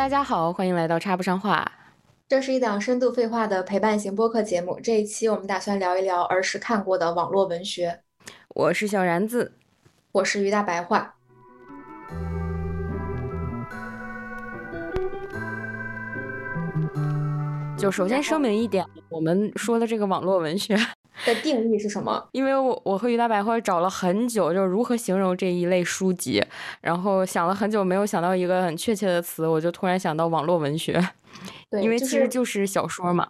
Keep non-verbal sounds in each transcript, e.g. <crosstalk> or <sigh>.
大家好，欢迎来到插不上话。这是一档深度废话的陪伴型播客节目。这一期我们打算聊一聊儿时看过的网络文学。我是小然子，我是于大白话。就首先声明一点，我们说的这个网络文学的定义是什么？<laughs> 因为我我和于大白话找了很久，就是如何形容这一类书籍，然后想了很久，没有想到一个很确切的词，我就突然想到网络文学。<laughs> 对，因为其实就是小说嘛。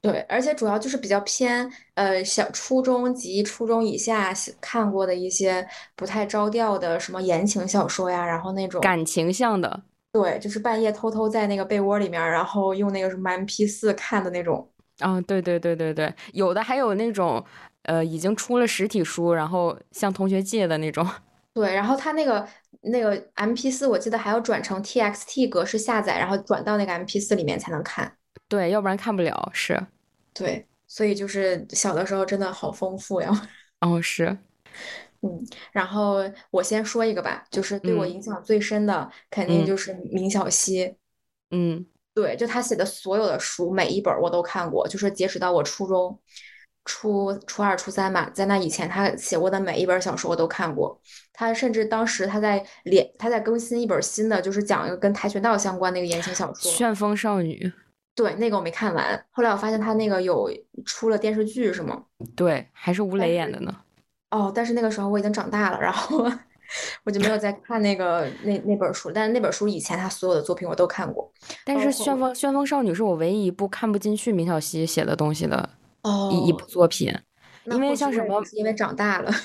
对，而且主要就是比较偏呃小初中及初中以下看过的一些不太着调的什么言情小说呀，然后那种感情向的。对，就是半夜偷偷在那个被窝里面，然后用那个什么 M P 四看的那种。啊，对对对对对，有的还有那种，呃，已经出了实体书，然后向同学借的那种。<laughs> 对，然后他那个那个 M P 四，我记得还要转成 T X T 格式下载，然后转到那个 M P 四里面才能看。对，要不然看不了。是。对，所以就是小的时候真的好丰富呀。<laughs> 哦，是。嗯，然后我先说一个吧，就是对我影响最深的，肯定就是明晓溪。嗯，对，就他写的所有的书，每一本我都看过，就是截止到我初中初初二、初三嘛，在那以前他写过的每一本小说我都看过。他甚至当时他在连他在更新一本新的，就是讲一个跟跆拳道相关的一个言情小说《旋风少女》。对，那个我没看完，后来我发现他那个有出了电视剧，是吗？对，还是吴磊演的呢。哦，但是那个时候我已经长大了，然后我就没有再看那个那那本书。但是那本书以前他所有的作品我都看过。但是《旋风旋风少女》是我唯一一部看不进去明晓溪写的东西的一一部作品，因为像什么？因为长大了。<laughs>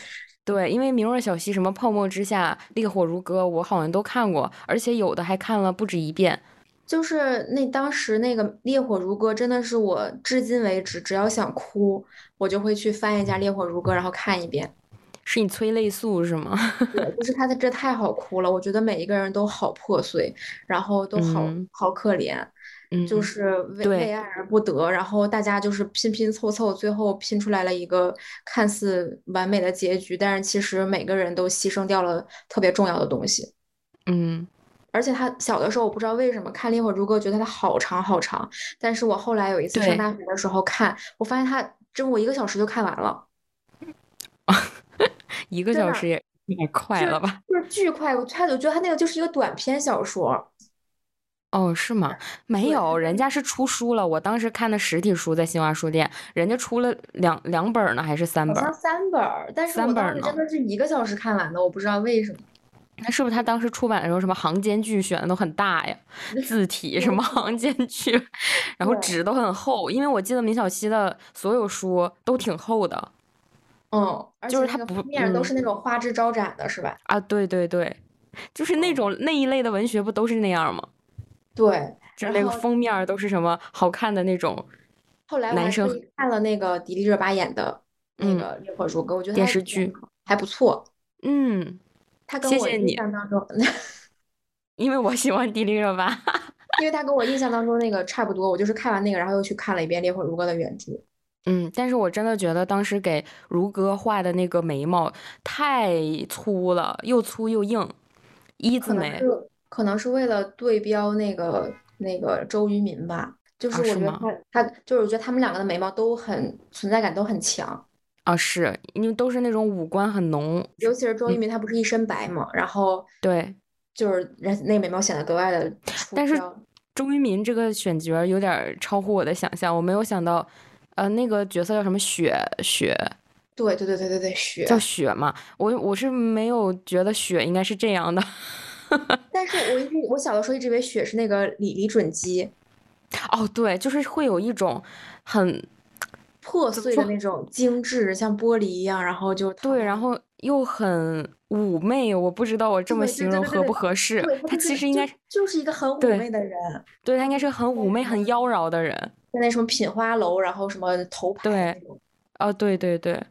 对，因为明若晓溪什么《泡沫之夏》《烈火如歌》，我好像都看过，而且有的还看了不止一遍。就是那当时那个《烈火如歌》，真的是我至今为止，只要想哭，我就会去翻一下《烈火如歌》，然后看一遍。是你催泪素是吗？<laughs> 对，就是他的这太好哭了，我觉得每一个人都好破碎，然后都好好可怜，就是为为爱而不得，然后大家就是拼拼凑凑，最后拼出来了一个看似完美的结局，但是其实每个人都牺牲掉了特别重要的东西。嗯，而且他小的时候，我不知道为什么看《烈火如歌》觉得它好长好长，但是我后来有一次上大学的时候看，我发现它真我一个小时就看完了。<laughs> <laughs> 一个小时也也快了吧？就 <laughs> 是巨快，我差我觉得他那个就是一个短篇小说。哦，是吗？没有，人家是出书了。我当时看的实体书在新华书店，人家出了两两本呢，还是三本？好像三本，但是我当时真的是一个小时看完的，我不知道为什么。那是不是他当时出版的时候，什么行间距选的都很大呀？字体什么行间距，<laughs> 然后纸都很厚，因为我记得明晓溪的所有书都挺厚的。嗯，就是它不面都是那种花枝招展的，是吧？啊，对对对，就是那种那一类的文学，不都是那样吗？对，就那个封面都是什么好看的那种。后来男生看了那个迪丽热巴演的那个《烈火如歌》，我觉得电视剧还不错。嗯，他跟我印象当中，<laughs> 因为我喜欢迪丽热巴，因为他跟我印象当中那个差不多。我就是看完那个，然后又去看了一遍《烈火如歌》的原著。嗯，但是我真的觉得当时给如歌画的那个眉毛太粗了，又粗又硬，一字眉。可能是为了对标那个那个周渝民吧，就是我觉得他他就是我觉得他们两个的眉毛都很存在感都很强啊，是因为都是那种五官很浓，尤其是周渝民，他不是一身白嘛，然后对，就是人那眉毛显得格外的但是周渝民这个选角有点超乎我的想象，我没有想到。呃，那个角色叫什么？雪雪，对对对对对对，雪叫雪嘛。我我是没有觉得雪应该是这样的，<laughs> 但是我一直我小的时候一直以为雪是那个李李准基。哦，对，就是会有一种很破碎的那种精致，像玻璃一样，然后就对，然后又很妩媚。我不知道我这么形容合不合适。他其实应该就是一个很妩媚的人，对他应该是个很妩媚、很妖娆的人。在那什么品花楼，然后什么头牌对，哦对对对，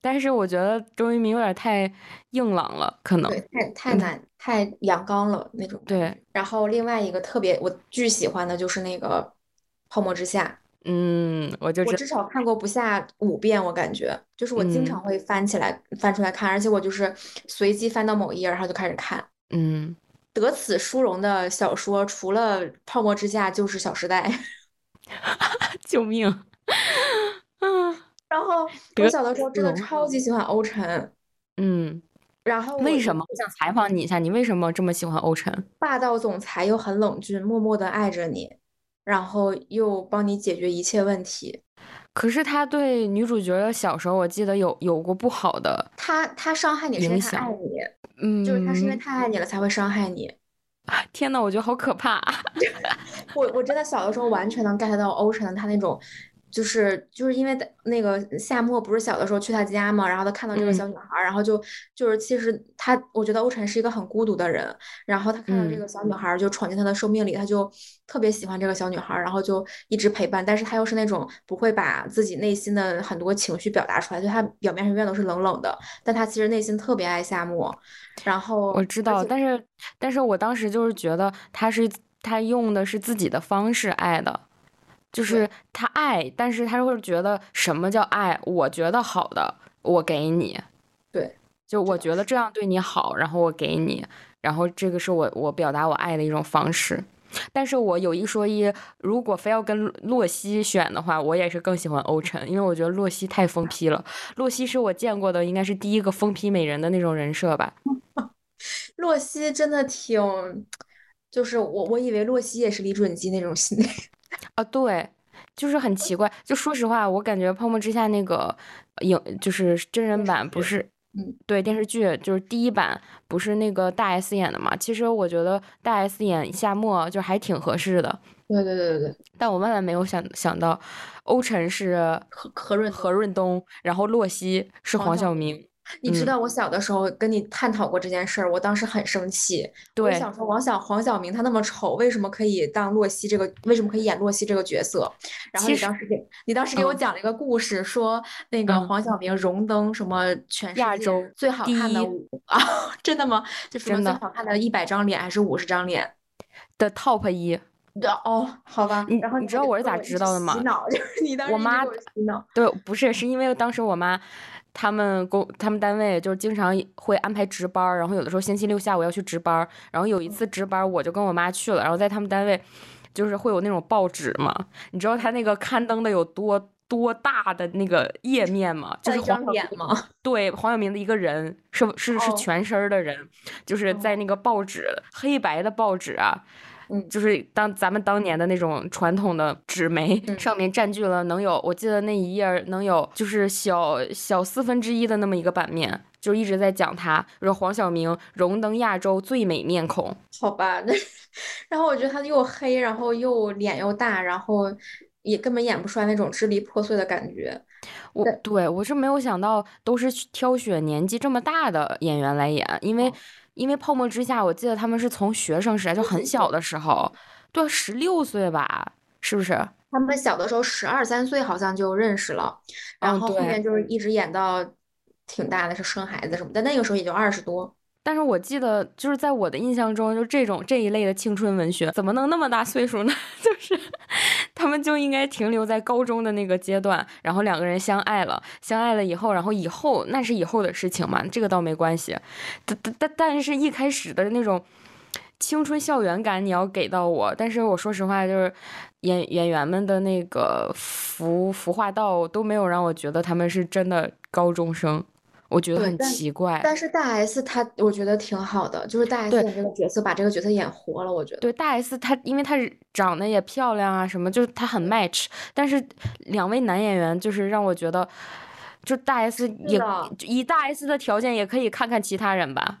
但是我觉得周渝民有点太硬朗了，可能对太太难太阳刚了那种。对，然后另外一个特别我巨喜欢的就是那个《泡沫之夏》，嗯，我就我至少看过不下五遍，我感觉就是我经常会翻起来翻出来看，而且我就是随机翻到某一页，然后就开始看。嗯，得此殊荣的小说，除了《泡沫之夏》，就是《小时代》。<laughs> 救命！嗯，然后我小的时候真的超级喜欢欧辰。嗯，然后为什么？我想采访你一下，你为什么这么喜欢欧辰？霸道总裁又很冷峻，默默的爱着你，然后又帮你解决一切问题。可是他对女主角的小时候，我记得有有过不好的。他他伤害你是因为他爱你，嗯，就是他是因为太爱你了才会伤害你。天呐，我觉得好可怕。<laughs> 我我真的小的时候完全能 get 到欧辰他那种。就是就是因为那个夏沫不是小的时候去他家嘛，然后他看到这个小女孩，然后就就是其实他我觉得欧辰是一个很孤独的人，然后他看到这个小女孩就闯进他的生命里，他就特别喜欢这个小女孩，然后就一直陪伴，但是他又是那种不会把自己内心的很多情绪表达出来，就他表面上永远都是冷冷的，但他其实内心特别爱夏沫。然后我知道，但是但是我当时就是觉得他是他用的是自己的方式爱的。就是他爱，但是他会觉得什么叫爱？我觉得好的，我给你。对，就我觉得这样对你好，然后我给你，然后这个是我我表达我爱的一种方式。但是我有一说一，如果非要跟洛西选的话，我也是更喜欢欧辰，因为我觉得洛西太疯批了。洛西是我见过的应该是第一个疯批美人的那种人设吧。<laughs> 洛西真的挺，就是我我以为洛西也是李准基那种心。<laughs> 啊，对，就是很奇怪。就说实话，我感觉《泡沫之夏》那个影就是真人版，不是，嗯，对，电视剧就是第一版，不是那个大 S 演的嘛？其实我觉得大 S 演夏沫就还挺合适的。对对对对对。但我万万没有想想到，欧辰是何何润何润东，然后洛西是黄晓明。你知道我小的时候跟你探讨过这件事儿，我当时很生气。我想说，王小黄晓明他那么丑，为什么可以当洛西这个？为什么可以演洛西这个角色？然后你当时给你当时给我讲了一个故事，说那个黄晓明荣登什么全亚洲最好看的啊？<laughs> 真的吗？就是最好看的一百张脸还是五十张脸的 top 一？哦，好吧。你然后你知道我是咋知道的吗？洗 <laughs> 脑就是你当时我妈洗脑。对，不是，是因为当时我妈。他们公他们单位就是经常会安排值班，然后有的时候星期六下午要去值班，然后有一次值班我就跟我妈去了，然后在他们单位就是会有那种报纸嘛，你知道他那个刊登的有多多大的那个页面吗？就是黄晓明吗？<laughs> 对，黄晓明的一个人是是是全身的人，就是在那个报纸黑白的报纸啊。嗯，就是当咱们当年的那种传统的纸媒上面占据了能有，我记得那一页能有就是小小四分之一的那么一个版面，就一直在讲他，说黄晓明荣登亚洲最美面孔。好吧，那 <laughs> 然后我觉得他又黑，然后又脸又大，然后也根本演不出来那种支离破碎的感觉。我对我是没有想到都是挑选年纪这么大的演员来演，因为。因为泡沫之夏，我记得他们是从学生时代就很小的时候，对，十六岁吧，是不是？他们小的时候十二三岁好像就认识了，然后后面就是一直演到挺大的，是生孩子什么但，那个时候也就二十多。但是我记得，就是在我的印象中，就这种这一类的青春文学，怎么能那么大岁数呢？<laughs> 就是他们就应该停留在高中的那个阶段，然后两个人相爱了，相爱了以后，然后以后那是以后的事情嘛，这个倒没关系。但但但但是一开始的那种青春校园感，你要给到我。但是我说实话，就是演演员们的那个服服化道都没有让我觉得他们是真的高中生。我觉得很奇怪，但是大 S 她我觉得挺好的，就是大 S 演这个角色把这个角色演活了，我觉得。对大 S 她，因为她长得也漂亮啊，什么就是她很 match。但是两位男演员就是让我觉得，就大 S 也以大 S 的条件也可以看看其他人吧。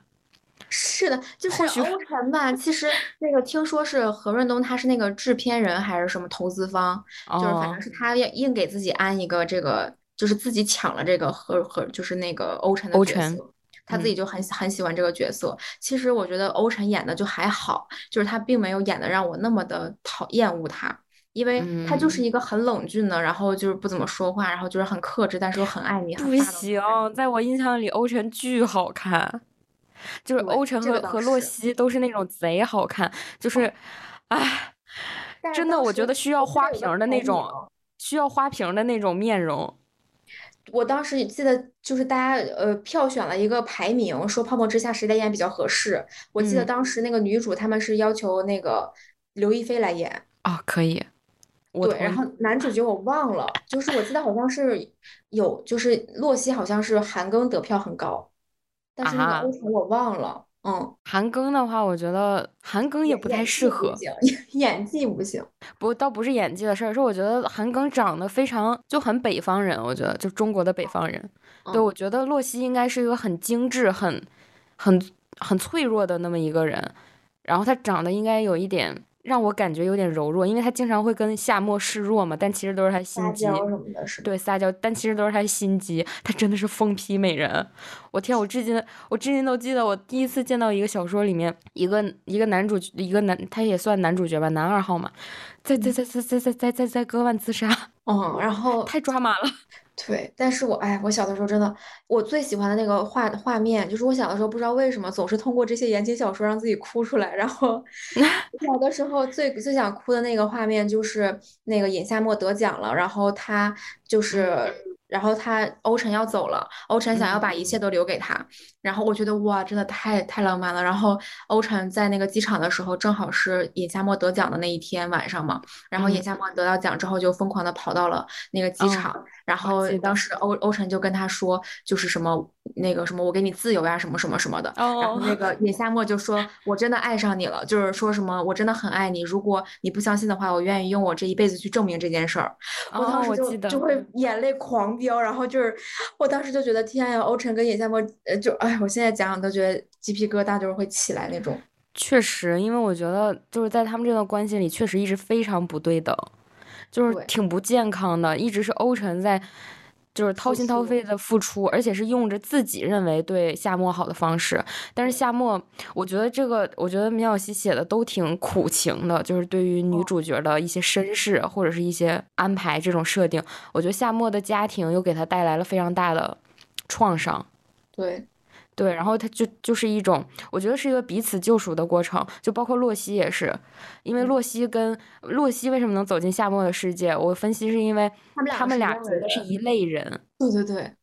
是的，就是欧辰吧。其实那个听说是何润东，他是那个制片人还是什么投资方，就是反正是他硬给自己安一个这个。就是自己抢了这个和和就是那个欧辰的角色，他自己就很很喜欢这个角色。其实我觉得欧辰演的就还好，就是他并没有演的让我那么的讨厌恶他，因为他就是一个很冷峻的，然后就是不怎么说话，然后就是很克制，但是又很爱你。不行，在我印象里，欧辰巨好看，就是欧辰和和洛西都是那种贼好看，就是，唉，真的，我觉得需要花瓶的那种，需要花瓶的那种面容。我当时记得就是大家呃票选了一个排名，说《泡沫之夏》谁来演比较合适。我记得当时那个女主他们是要求那个刘亦菲来演啊，可以。对，然后男主角我忘了，就是我记得好像是有，就是洛熙好像是韩庚得票很高，但是那个欧辰我忘了。嗯，韩庚的话，我觉得韩庚也不太适合，<laughs> 演技不行。不，倒不是演技的事儿，是我觉得韩庚长得非常就很北方人，我觉得就中国的北方人。对，我觉得洛熙应该是一个很精致、很很很脆弱的那么一个人，然后他长得应该有一点。让我感觉有点柔弱，因为他经常会跟夏沫示弱嘛，但其实都是他心机。撒娇什么的，是对撒娇，但其实都是他心机。他真的是疯批美人，我天，我至今我至今都记得，我第一次见到一个小说里面一个一个男主一个男，他也算男主角吧，男二号嘛，在在在在在在在在在割腕自杀。嗯，然后太抓马了。对，但是我哎，我小的时候真的，我最喜欢的那个画画面，就是我小的时候不知道为什么总是通过这些言情小说让自己哭出来。然后 <laughs> 小的时候最最想哭的那个画面就是那个尹夏沫得奖了，然后他就是。然后他欧辰要走了，欧辰想要把一切都留给他，然后我觉得哇，真的太太浪漫了。然后欧辰在那个机场的时候，正好是尹夏沫得奖的那一天晚上嘛，然后尹夏沫得到奖之后就疯狂的跑到了那个机场，然后当时欧欧辰就跟他说，就是什么那个什么我给你自由呀，什么什么什么的。然后那个尹夏沫就说，我真的爱上你了，就是说什么我真的很爱你，如果你不相信的话，我愿意用我这一辈子去证明这件事儿。我当时就就会眼泪狂。飙，然后就是，我当时就觉得天呀，欧辰跟尹夏沫，呃，就哎，我现在讲讲都觉得鸡皮疙瘩就是会起来那种。确实，因为我觉得就是在他们这段关系里，确实一直非常不对等，就是挺不健康的，一直是欧辰在。就是掏心掏肺的付出，而且是用着自己认为对夏沫好的方式。但是夏沫，我觉得这个，我觉得米小西写的都挺苦情的，就是对于女主角的一些身世或者是一些安排这种设定，我觉得夏沫的家庭又给他带来了非常大的创伤。对。对，然后他就就是一种，我觉得是一个彼此救赎的过程，就包括洛西也是，因为洛西跟洛西为什么能走进夏沫的世界？我分析是因为他们俩觉得是一类人。对对对，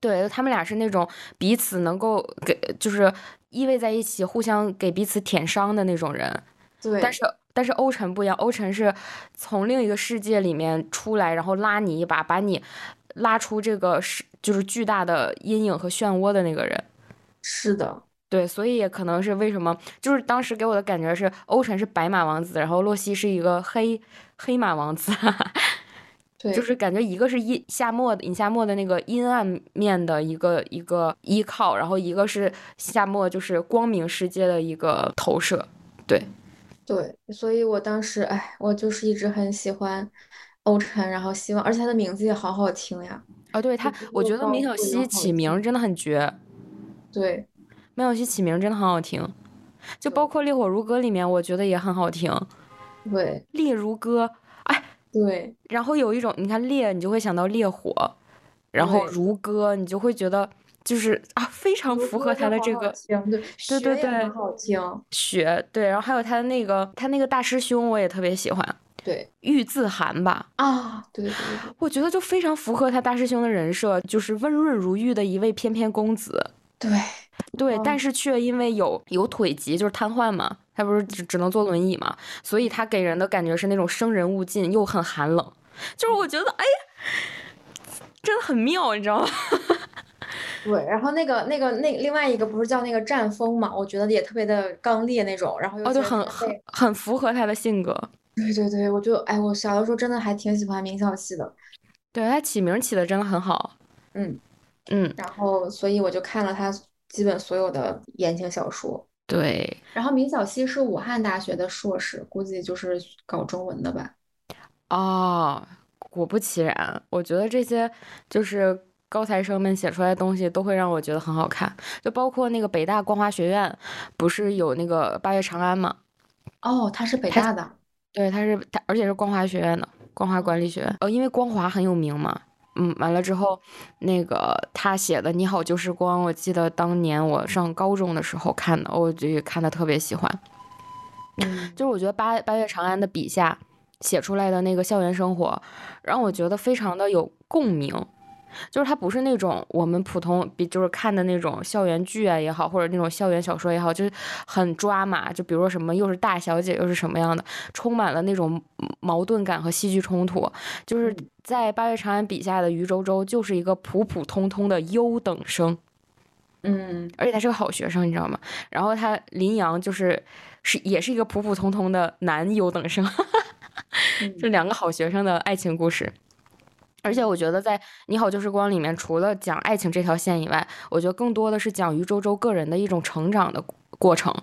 对他们俩是那种彼此能够给，就是依偎在一起，互相给彼此舔伤的那种人。对，但是但是欧辰不一样，欧辰是从另一个世界里面出来，然后拉你一把，把你拉出这个是就是巨大的阴影和漩涡的那个人。是的，对，所以也可能是为什么，就是当时给我的感觉是欧辰是白马王子，然后洛西是一个黑黑马王子，<laughs> 对，就是感觉一个是阴夏末尹夏末的那个阴暗面的一个一个依靠，然后一个是夏末就是光明世界的一个投射，对，对，所以我当时哎，我就是一直很喜欢欧辰，然后希望，而且他的名字也好好听呀，啊，对他，我觉得明晓溪起名真的很绝。对，麦小西起名真的很好听，就包括《烈火如歌》里面，我觉得也很好听。对，烈如歌，哎，对。然后有一种，你看烈，你就会想到烈火，然后如歌，你就会觉得就是啊，非常符合他的这个。对对对，好听。雪，对，然后还有他的那个，他那个大师兄，我也特别喜欢。对，玉自寒吧。啊，对对对。我觉得就非常符合他大师兄的人设，就是温润如玉的一位翩翩公子。对对，但是却因为有有腿疾，就是瘫痪嘛，他不是只只能坐轮椅嘛，所以他给人的感觉是那种生人勿近又很寒冷，就是我觉得哎，真的很妙，你知道吗？<laughs> 对，然后那个那个那另外一个不是叫那个战风嘛，我觉得也特别的刚烈那种，然后哦，就很很很符合他的性格。<laughs> 对对对，我就哎，我小的时候真的还挺喜欢明晓溪的，对他起名起的真的很好，嗯。嗯，然后所以我就看了他基本所有的言情小说。对，然后明晓溪是武汉大学的硕士，估计就是搞中文的吧。哦，果不其然，我觉得这些就是高材生们写出来的东西都会让我觉得很好看，就包括那个北大光华学院，不是有那个八月长安吗？哦，他是北大的，对，他是他，而且是光华学院的，光华管理学院。呃，因为光华很有名嘛。嗯，完了之后，那个他写的《你好旧时光》，我记得当年我上高中的时候看的，我就看的特别喜欢。嗯，就是我觉得八八月长安的笔下写出来的那个校园生活，让我觉得非常的有共鸣。就是它不是那种我们普通比就是看的那种校园剧啊也好，或者那种校园小说也好，就是很抓马。就比如说什么又是大小姐又是什么样的，充满了那种矛盾感和戏剧冲突。就是在八月长安笔下的余周周就是一个普普通通的优等生，嗯，而且他是个好学生，你知道吗？然后他林阳就是是也是一个普普通通的男优等生，<laughs> 就两个好学生的爱情故事。而且我觉得，在《你好，旧时光》里面，除了讲爱情这条线以外，我觉得更多的是讲于周周个人的一种成长的过程。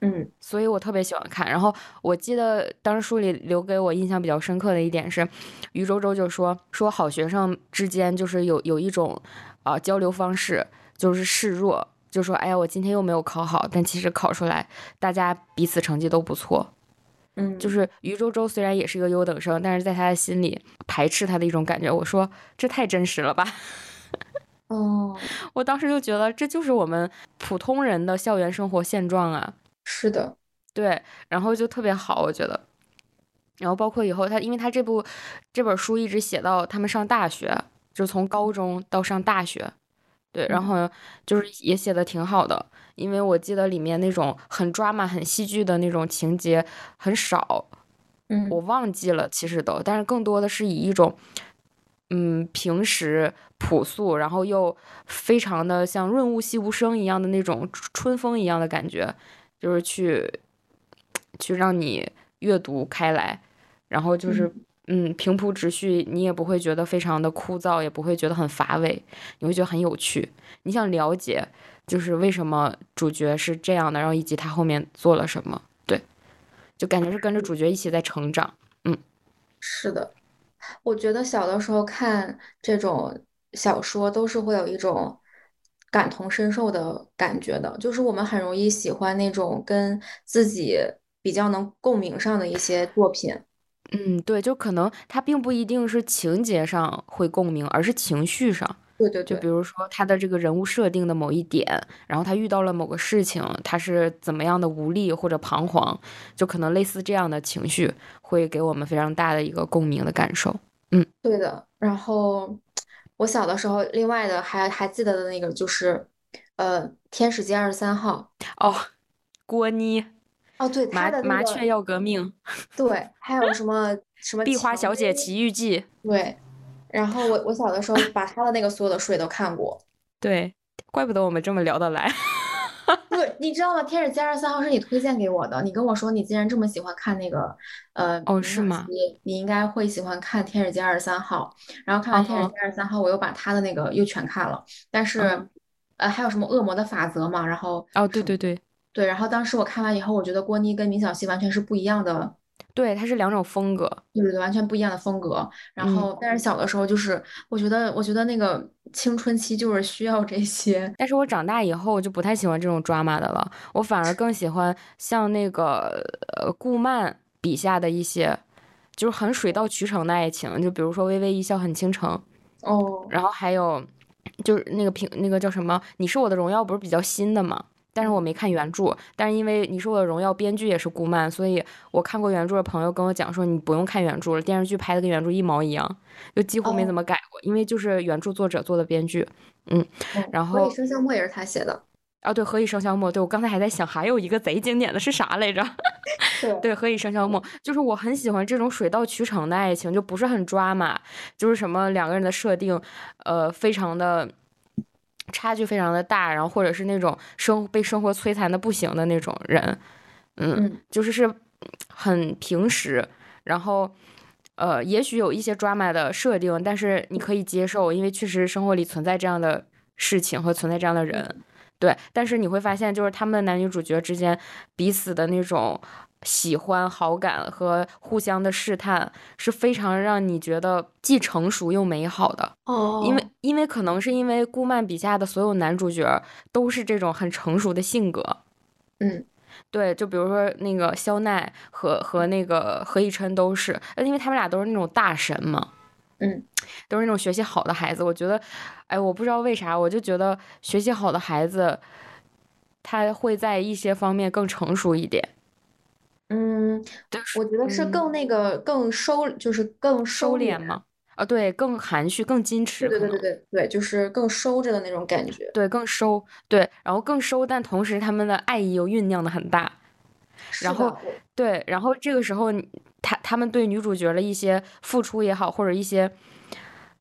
嗯，所以我特别喜欢看。然后我记得当时书里留给我印象比较深刻的一点是，于周周就说说好学生之间就是有有一种啊交流方式，就是示弱，就说哎呀，我今天又没有考好，但其实考出来大家彼此成绩都不错。嗯，就是于周周虽然也是一个优等生，但是在他的心里排斥他的一种感觉。我说这太真实了吧？<laughs> 哦，<laughs> 我当时就觉得这就是我们普通人的校园生活现状啊。是的，对，然后就特别好，我觉得。然后包括以后他，因为他这部这本书一直写到他们上大学，就从高中到上大学，对，然后就是也写的挺好的。因为我记得里面那种很抓马、很戏剧的那种情节很少，嗯，我忘记了，其实都，但是更多的是以一种，嗯，平时朴素，然后又非常的像润物细无声一样的那种春风一样的感觉，就是去，去让你阅读开来，然后就是，嗯，平铺直叙，你也不会觉得非常的枯燥，也不会觉得很乏味，你会觉得很有趣，你想了解。就是为什么主角是这样的，然后以及他后面做了什么，对，就感觉是跟着主角一起在成长。嗯，是的，我觉得小的时候看这种小说都是会有一种感同身受的感觉的，就是我们很容易喜欢那种跟自己比较能共鸣上的一些作品。嗯，对，就可能它并不一定是情节上会共鸣，而是情绪上。对对，就比如说他的这个人物设定的某一点，然后他遇到了某个事情，他是怎么样的无力或者彷徨，就可能类似这样的情绪，会给我们非常大的一个共鸣的感受。嗯，对的。然后我小的时候，另外的还还记得的那个就是，呃，《天使街二十三号》哦，郭妮哦，对，麻麻雀要革命，对，还有什么什么《壁花小姐奇遇记》，对。然后我我小的时候把他的那个所有的书也都看过，<laughs> 对，怪不得我们这么聊得来。<laughs> 不，你知道吗？《天使街二十三号》是你推荐给我的，你跟我说你既然这么喜欢看那个，呃，哦，是吗？你应该会喜欢看《天使街二十三号》。然后看完《天使街二十三号》，我又把他的那个又全看了。但是，呃，还有什么《恶魔的法则》嘛？然后哦，对对对 <laughs> 对。然后当时我看完以后，我觉得郭妮跟明晓溪完全是不一样的。对，它是两种风格，对对对，完全不一样的风格。然后，但是小的时候就是，我觉得，我觉得那个青春期就是需要这些。但是我长大以后，我就不太喜欢这种抓马的了，我反而更喜欢像那个呃顾漫笔下的一些，就是很水到渠成的爱情，就比如说《微微一笑很倾城》哦，然后还有就是那个平那个叫什么《你是我的荣耀》，不是比较新的吗？但是我没看原著，但是因为你是我的荣耀编剧也是顾漫，所以我看过原著的朋友跟我讲说，你不用看原著了，电视剧拍的跟原著一毛一样，就几乎没怎么改过，因为就是原著作者做的编剧，嗯，然后何以笙箫默也是他写的，啊对，何以笙箫默，对我刚才还在想还有一个贼经典的是啥来着，<laughs> 对，何以笙箫默，就是我很喜欢这种水到渠成的爱情，就不是很抓马，就是什么两个人的设定，呃，非常的。差距非常的大，然后或者是那种生被生活摧残的不行的那种人，嗯，就是是很平时，然后呃，也许有一些 drama 的设定，但是你可以接受，因为确实生活里存在这样的事情和存在这样的人，对。但是你会发现，就是他们的男女主角之间彼此的那种。喜欢、好感和互相的试探是非常让你觉得既成熟又美好的哦。因为，因为可能是因为顾漫笔下的所有男主角都是这种很成熟的性格。嗯，对，就比如说那个肖奈和和那个何以琛都是，因为他们俩都是那种大神嘛。嗯，都是那种学习好的孩子。我觉得，哎，我不知道为啥，我就觉得学习好的孩子他会在一些方面更成熟一点。嗯，我觉得是更那个更收，就是更收敛吗？啊，对，更含蓄，更矜持，对对对对对，就是更收着的那种感觉，对，更收，对，然后更收，但同时他们的爱意又酝酿的很大，然后对，然后这个时候他他们对女主角的一些付出也好，或者一些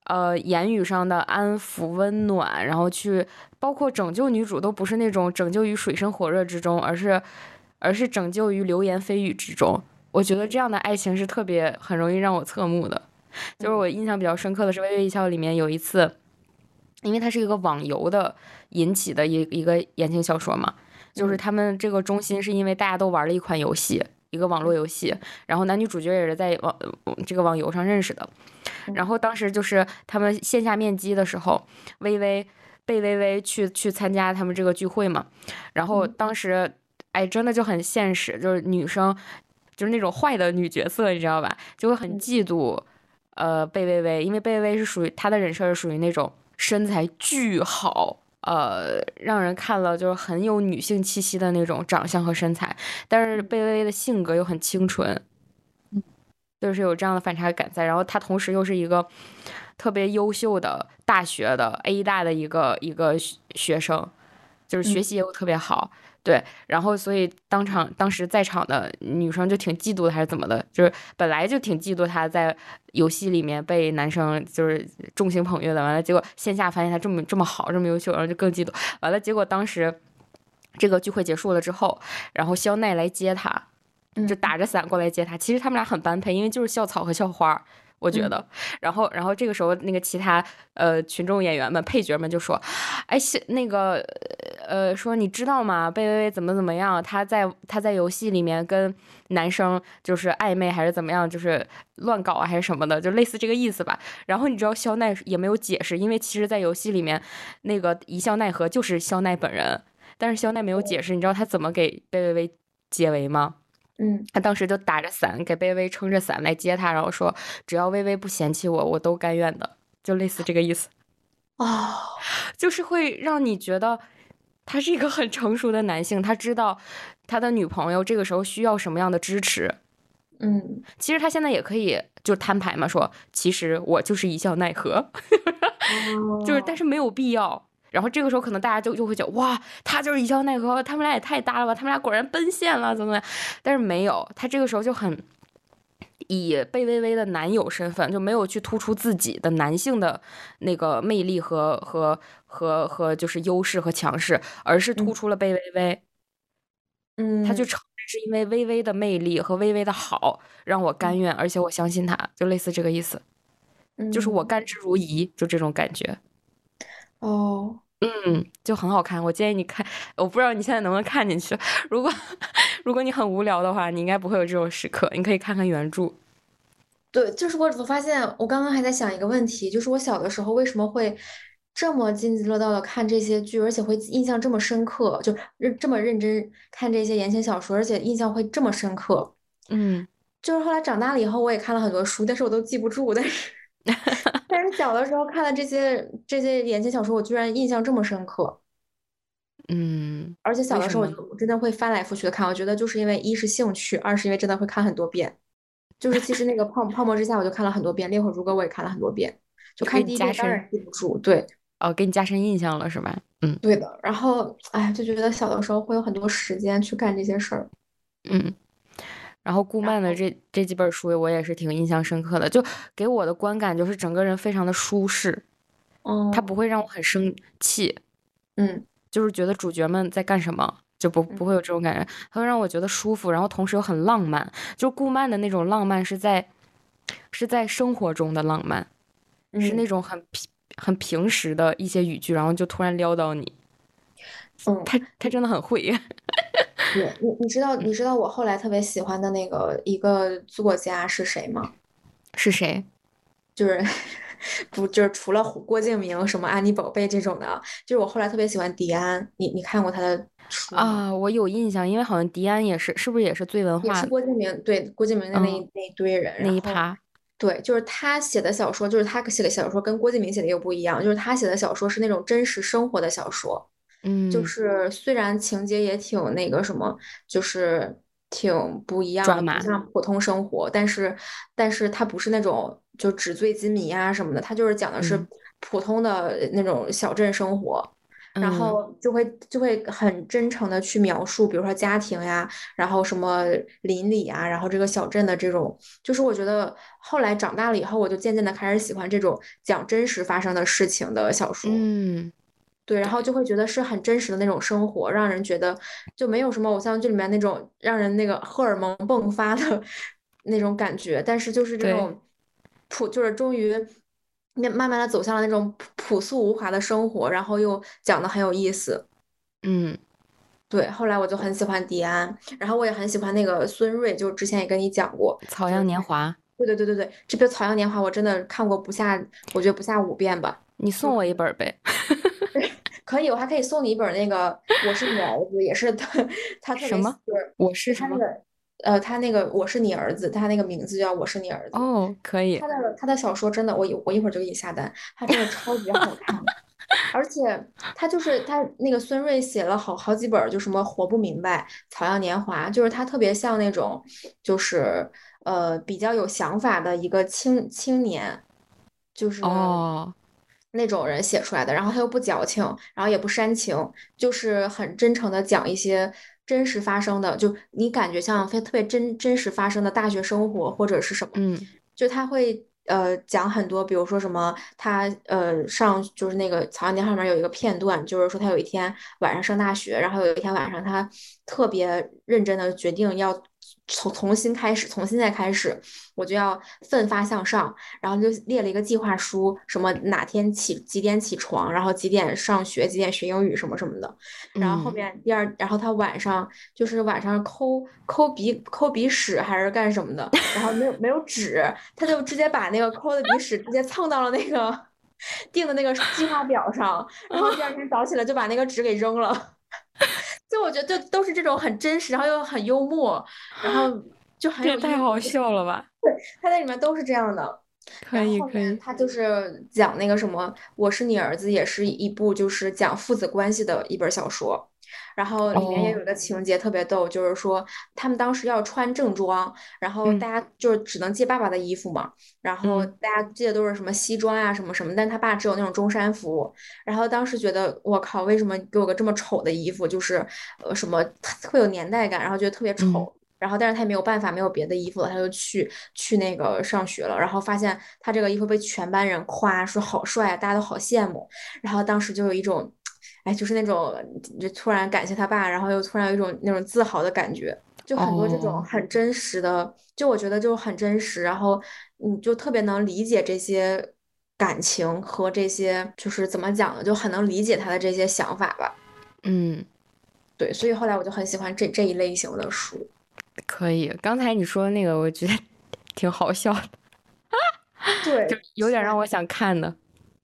呃言语上的安抚、温暖，然后去包括拯救女主，都不是那种拯救于水深火热之中，而是而是拯救于流言蜚语之中。我觉得这样的爱情是特别很容易让我侧目的。就是我印象比较深刻的是《微微一笑》里面有一次，因为它是一个网游的引起的一一个言情小说嘛，就是他们这个中心是因为大家都玩了一款游戏，一个网络游戏，然后男女主角也是在网这个网游上认识的，然后当时就是他们线下面基的时候，微微被微微去去参加他们这个聚会嘛，然后当时哎真的就很现实，就是女生就是那种坏的女角色，你知道吧，就会很嫉妒。呃，贝微微，因为贝微微是属于她的人设是属于那种身材巨好，呃，让人看了就是很有女性气息的那种长相和身材，但是贝微微的性格又很清纯，就是有这样的反差感在。然后她同时又是一个特别优秀的大学的 A 大的一个一个学生，就是学习又特别好。对，然后所以当场当时在场的女生就挺嫉妒的，还是怎么的？就是本来就挺嫉妒他在游戏里面被男生就是众星捧月的，完了结果线下发现他这么这么好，这么优秀，然后就更嫉妒。完了结果当时这个聚会结束了之后，然后肖奈来接他，就打着伞过来接他。其实他们俩很般配，因为就是校草和校花。我觉得，然后，然后这个时候，那个其他呃群众演员们、配角们就说：“哎，那个，呃，说你知道吗？贝微微怎么怎么样？他在他在游戏里面跟男生就是暧昧还是怎么样？就是乱搞啊还是什么的？就类似这个意思吧。然后你知道肖奈也没有解释，因为其实，在游戏里面那个一笑奈何就是肖奈本人，但是肖奈没有解释。你知道他怎么给贝微微解围吗？”嗯，他当时就打着伞给微微撑着伞来接他，然后说只要微微不嫌弃我，我都甘愿的，就类似这个意思。哦，<laughs> 就是会让你觉得他是一个很成熟的男性，他知道他的女朋友这个时候需要什么样的支持。嗯，其实他现在也可以就摊牌嘛，说其实我就是一笑奈何，<laughs> 就是但是没有必要。然后这个时候可能大家就就会觉得哇，他就是一笑奈何，他们俩也太搭了吧，他们俩果然奔现了，怎么怎么样？但是没有，他这个时候就很以贝微微的男友身份，就没有去突出自己的男性的那个魅力和和和和就是优势和强势，而是突出了贝微微。嗯，他就承认是因为微微的魅力和微微的好让我甘愿，而且我相信他，就类似这个意思，就是我甘之如饴，就这种感觉。哦。嗯，就很好看。我建议你看，我不知道你现在能不能看进去。如果 <laughs> 如果你很无聊的话，你应该不会有这种时刻。你可以看看原著。对，就是我我发现，我刚刚还在想一个问题，就是我小的时候为什么会这么津津乐道的看这些剧，而且会印象这么深刻，就认这么认真看这些言情小说，而且印象会这么深刻。嗯，就是后来长大了以后，我也看了很多书，但是我都记不住，但是。<laughs> 但是小的时候看的这些这些言情小说，我居然印象这么深刻。嗯，而且小的时候我就真的会翻来覆去的看，我觉得就是因为一是兴趣，二是因为真的会看很多遍。就是其实那个泡泡沫之夏我就看了很多遍，烈火如歌我也看了很多遍，就看第一遍当然记不住。对，哦，给你加深印象了是吧？嗯，对的。然后哎，就觉得小的时候会有很多时间去干这些事儿。嗯。然后顾漫的这这几本书我也是挺印象深刻的，就给我的观感就是整个人非常的舒适，嗯，他不会让我很生气，嗯，就是觉得主角们在干什么就不不会有这种感觉，他会让我觉得舒服，然后同时又很浪漫，就顾漫的那种浪漫是在是在生活中的浪漫，是那种很平很平时的一些语句，然后就突然撩到你，嗯，他他真的很会。<laughs> 你你你知道你知道我后来特别喜欢的那个一个作家是谁吗？是谁？就是 <laughs> 不就是除了郭敬明什么安妮宝贝这种的，就是我后来特别喜欢迪安。你你看过他的书啊？我有印象，因为好像迪安也是，是不是也是最文化？也是郭敬明对郭敬明的那那一堆人那一趴。对，就是他写的小说，就是他写的小说跟郭敬明写的又不一样，就是他写的小说是那种真实生活的小说。嗯，就是虽然情节也挺那个什么，就是挺不一样的，不像普通生活，但是但是它不是那种就纸醉金迷啊什么的，它就是讲的是普通的那种小镇生活。然后就会就会很真诚的去描述，比如说家庭呀，然后什么邻里啊，然后这个小镇的这种，就是我觉得后来长大了以后，我就渐渐的开始喜欢这种讲真实发生的事情的小说。嗯，对，然后就会觉得是很真实的那种生活，让人觉得就没有什么偶像剧里面那种让人那个荷尔蒙迸发的 <laughs> 那种感觉，但是就是这种普，就是终于。慢慢慢的走向了那种朴素无华的生活，然后又讲的很有意思。嗯，对。后来我就很喜欢迪安，然后我也很喜欢那个孙瑞，就之前也跟你讲过《草样年华》。对对对对对，这篇《草样年华》我真的看过不下，我觉得不下五遍吧。你送我一本呗？<laughs> 可以，我还可以送你一本那个《我是你儿子》，也是他他什么？我是他那个。呃，他那个我是你儿子，他那个名字叫我是你儿子哦，可以。他的他的小说真的，我我一会儿就给你下单，他真的超级好看，<laughs> 而且他就是他那个孙瑞写了好好几本，就什么活不明白、草样年华，就是他特别像那种就是呃比较有想法的一个青青年，就是哦那种人写出来的，然后他又不矫情，然后也不煽情，就是很真诚的讲一些。真实发生的，就你感觉像非特别真真实发生的大学生活或者是什么，嗯，就他会呃讲很多，比如说什么他呃上就是那个《草样年华》里面有一个片段，就是说他有一天晚上上大学，然后有一天晚上他特别认真的决定要。从从新开始，从现在开始，我就要奋发向上，然后就列了一个计划书，什么哪天起几点起床，然后几点上学，几点学英语什么什么的。然后后面第二，然后他晚上就是晚上抠抠鼻抠鼻屎还是干什么的，然后没有没有纸，他就直接把那个抠的鼻屎直接蹭到了那个 <laughs> 定的那个计划表上，然后第二天早起来就把那个纸给扔了。就我觉得，就都是这种很真实，然后又很幽默，然后 <sniffs> 就很有太好笑了吧？对，他在里面都是这样的。可以可以。他就是讲那个什么，我是你儿子，也是一部就是讲父子关系的一本小说。然后里面也有一个情节特别逗，就是说他们当时要穿正装，然后大家就是只能借爸爸的衣服嘛，然后大家借的都是什么西装呀什么什么，但他爸只有那种中山服。然后当时觉得我靠，为什么给我个这么丑的衣服？就是呃什么会有年代感，然后觉得特别丑。然后但是他也没有办法，没有别的衣服了，他就去去那个上学了。然后发现他这个衣服被全班人夸说好帅啊，大家都好羡慕。然后当时就有一种。哎，就是那种，就突然感谢他爸，然后又突然有一种那种自豪的感觉，就很多这种很真实的，就我觉得就很真实，然后你就特别能理解这些感情和这些，就是怎么讲呢，就很能理解他的这些想法吧。嗯，对，所以后来我就很喜欢这这一类型的书。可以，刚才你说的那个，我觉得 <laughs> 挺好笑的，对，就有点让我想看的。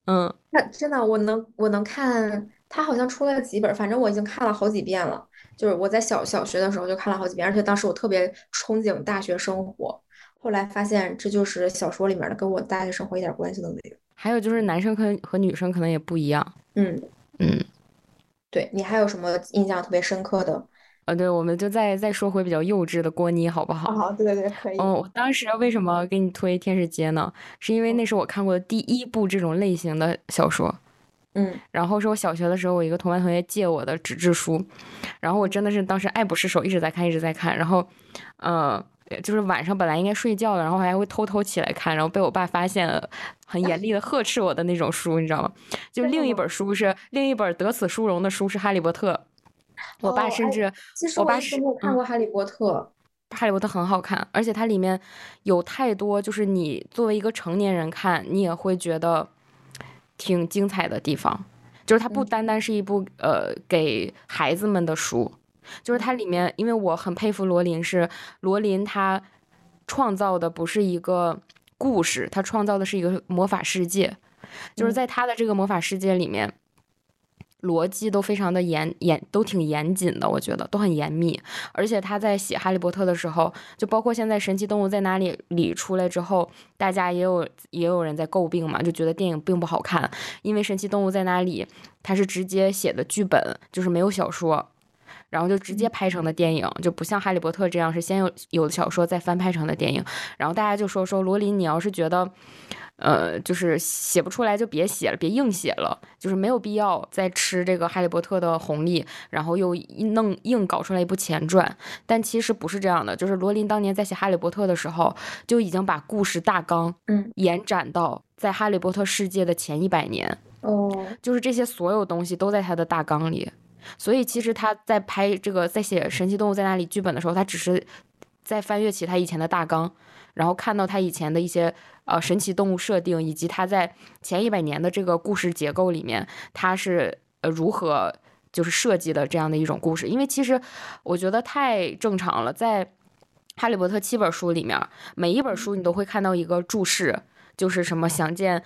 嗯，那真的，我能我能看。他好像出了几本，反正我已经看了好几遍了。就是我在小小学的时候就看了好几遍，而且当时我特别憧憬大学生活。后来发现这就是小说里面的，跟我大学生活一点关系都没有。还有就是男生和和女生可能也不一样。嗯嗯，对你还有什么印象特别深刻的？呃，对，我们就再再说回比较幼稚的郭妮，好不好？好，对对对，可以。嗯，我当时为什么给你推《天使街》呢？是因为那是我看过的第一部这种类型的小说。嗯，然后是我小学的时候，我一个同班同学借我的纸质书，然后我真的是当时爱不释手，一直在看，一直在看。然后，呃，就是晚上本来应该睡觉了，然后还会偷偷起来看，然后被我爸发现了，很严厉的呵斥我的那种书，你知道吗？就另一本书是另一本得此殊荣的书是《哈利波特》，我爸甚至我爸是没有看过《哈利波特》，《哈利波特》很好看，而且它里面有太多，就是你作为一个成年人看，你也会觉得。挺精彩的地方，就是它不单单是一部呃给孩子们的书，就是它里面，因为我很佩服罗琳，是罗琳她创造的不是一个故事，他创造的是一个魔法世界，就是在他的这个魔法世界里面。逻辑都非常的严严，都挺严谨的，我觉得都很严密。而且他在写《哈利波特》的时候，就包括现在《神奇动物在哪里》里出来之后，大家也有也有人在诟病嘛，就觉得电影并不好看，因为《神奇动物在哪里》它是直接写的剧本，就是没有小说。然后就直接拍成的电影，就不像《哈利波特》这样是先有有的小说再翻拍成的电影。然后大家就说说罗琳，你要是觉得。呃，就是写不出来就别写了，别硬写了，就是没有必要再吃这个《哈利波特》的红利，然后又弄硬搞出来一部前传。但其实不是这样的，就是罗琳当年在写《哈利波特》的时候，就已经把故事大纲嗯延展到在《哈利波特》世界的前一百年哦，就是这些所有东西都在他的大纲里。所以其实他在拍这个在写《神奇动物在哪里》剧本的时候，他只是再翻阅起他以前的大纲。然后看到他以前的一些呃神奇动物设定，以及他在前一百年的这个故事结构里面，他是呃如何就是设计的这样的一种故事。因为其实我觉得太正常了，在《哈利波特》七本书里面，每一本书你都会看到一个注释，就是什么想见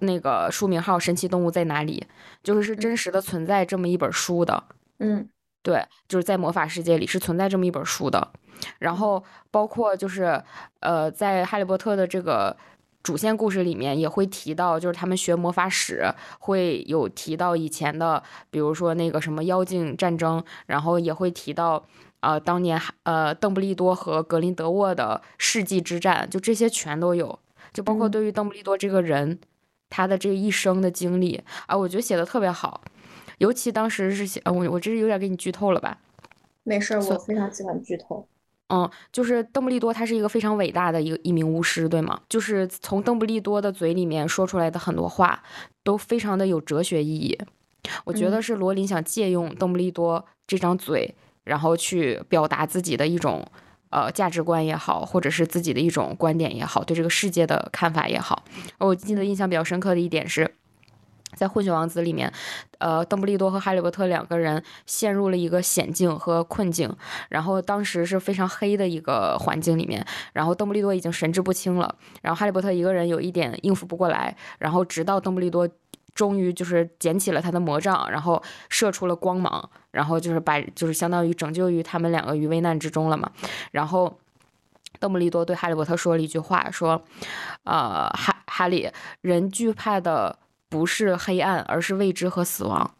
那个书名号《神奇动物在哪里》，就是是真实的存在这么一本书的。嗯，对，就是在魔法世界里是存在这么一本书的。然后包括就是，呃，在《哈利波特》的这个主线故事里面，也会提到，就是他们学魔法史会有提到以前的，比如说那个什么妖精战争，然后也会提到，呃，当年呃邓布利多和格林德沃的世纪之战，就这些全都有，就包括对于邓布利多这个人，他的这一生的经历啊，我觉得写的特别好，尤其当时是写，我我这是有点给你剧透了吧？没事，我非常喜欢剧透。嗯，就是邓布利多，他是一个非常伟大的一个一名巫师，对吗？就是从邓布利多的嘴里面说出来的很多话，都非常的有哲学意义。我觉得是罗琳想借用邓布利多这张嘴，然后去表达自己的一种呃价值观也好，或者是自己的一种观点也好，对这个世界的看法也好。我记得印象比较深刻的一点是。在混血王子里面，呃，邓布利多和哈利波特两个人陷入了一个险境和困境，然后当时是非常黑的一个环境里面，然后邓布利多已经神志不清了，然后哈利波特一个人有一点应付不过来，然后直到邓布利多终于就是捡起了他的魔杖，然后射出了光芒，然后就是把就是相当于拯救于他们两个于危难之中了嘛，然后邓布利多对哈利波特说了一句话，说，呃，哈哈利，人惧怕的。不是黑暗，而是未知和死亡。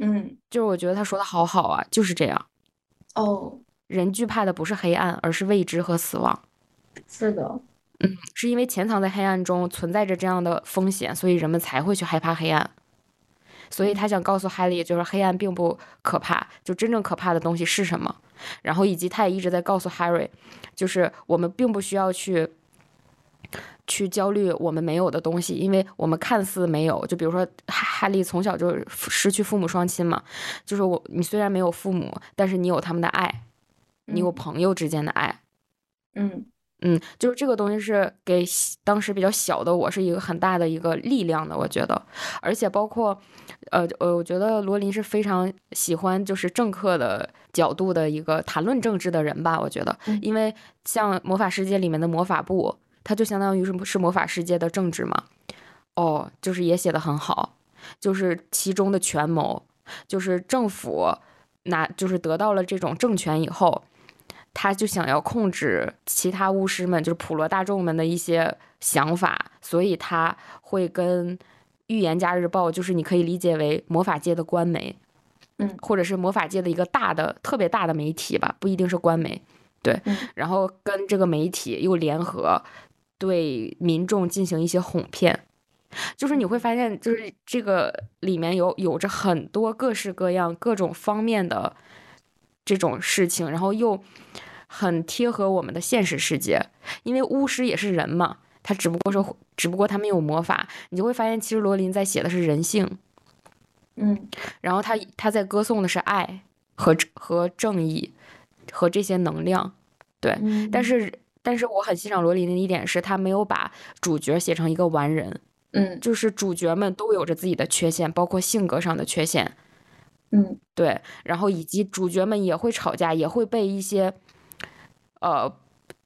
嗯，就是我觉得他说的好好啊，就是这样。哦，人惧怕的不是黑暗，而是未知和死亡。是的，嗯，是因为潜藏在黑暗中存在着这样的风险，所以人们才会去害怕黑暗。所以他想告诉哈利，就是黑暗并不可怕，就真正可怕的东西是什么。然后以及他也一直在告诉 Harry，就是我们并不需要去。去焦虑我们没有的东西，因为我们看似没有，就比如说哈利从小就失去父母双亲嘛，就是我你虽然没有父母，但是你有他们的爱，你有朋友之间的爱，嗯。嗯，就是这个东西是给当时比较小的我是一个很大的一个力量的，我觉得，而且包括呃呃，我觉得罗琳是非常喜欢就是政客的角度的一个谈论政治的人吧，我觉得，因为像魔法世界里面的魔法部。它就相当于是是魔法世界的政治嘛，哦，就是也写的很好，就是其中的权谋，就是政府拿就是得到了这种政权以后，他就想要控制其他巫师们，就是普罗大众们的一些想法，所以他会跟《预言家日报》，就是你可以理解为魔法界的官媒，嗯，或者是魔法界的一个大的特别大的媒体吧，不一定是官媒，对，然后跟这个媒体又联合。对民众进行一些哄骗，就是你会发现，就是这个里面有有着很多各式各样、各种方面的这种事情，然后又很贴合我们的现实世界。因为巫师也是人嘛，他只不过是，只不过他没有魔法。你就会发现，其实罗琳在写的是人性，嗯，然后他他在歌颂的是爱和和正义和这些能量，对，但是。但是我很欣赏罗琳的一点是，他没有把主角写成一个完人，嗯，就是主角们都有着自己的缺陷，包括性格上的缺陷，嗯，对，然后以及主角们也会吵架，也会被一些，呃，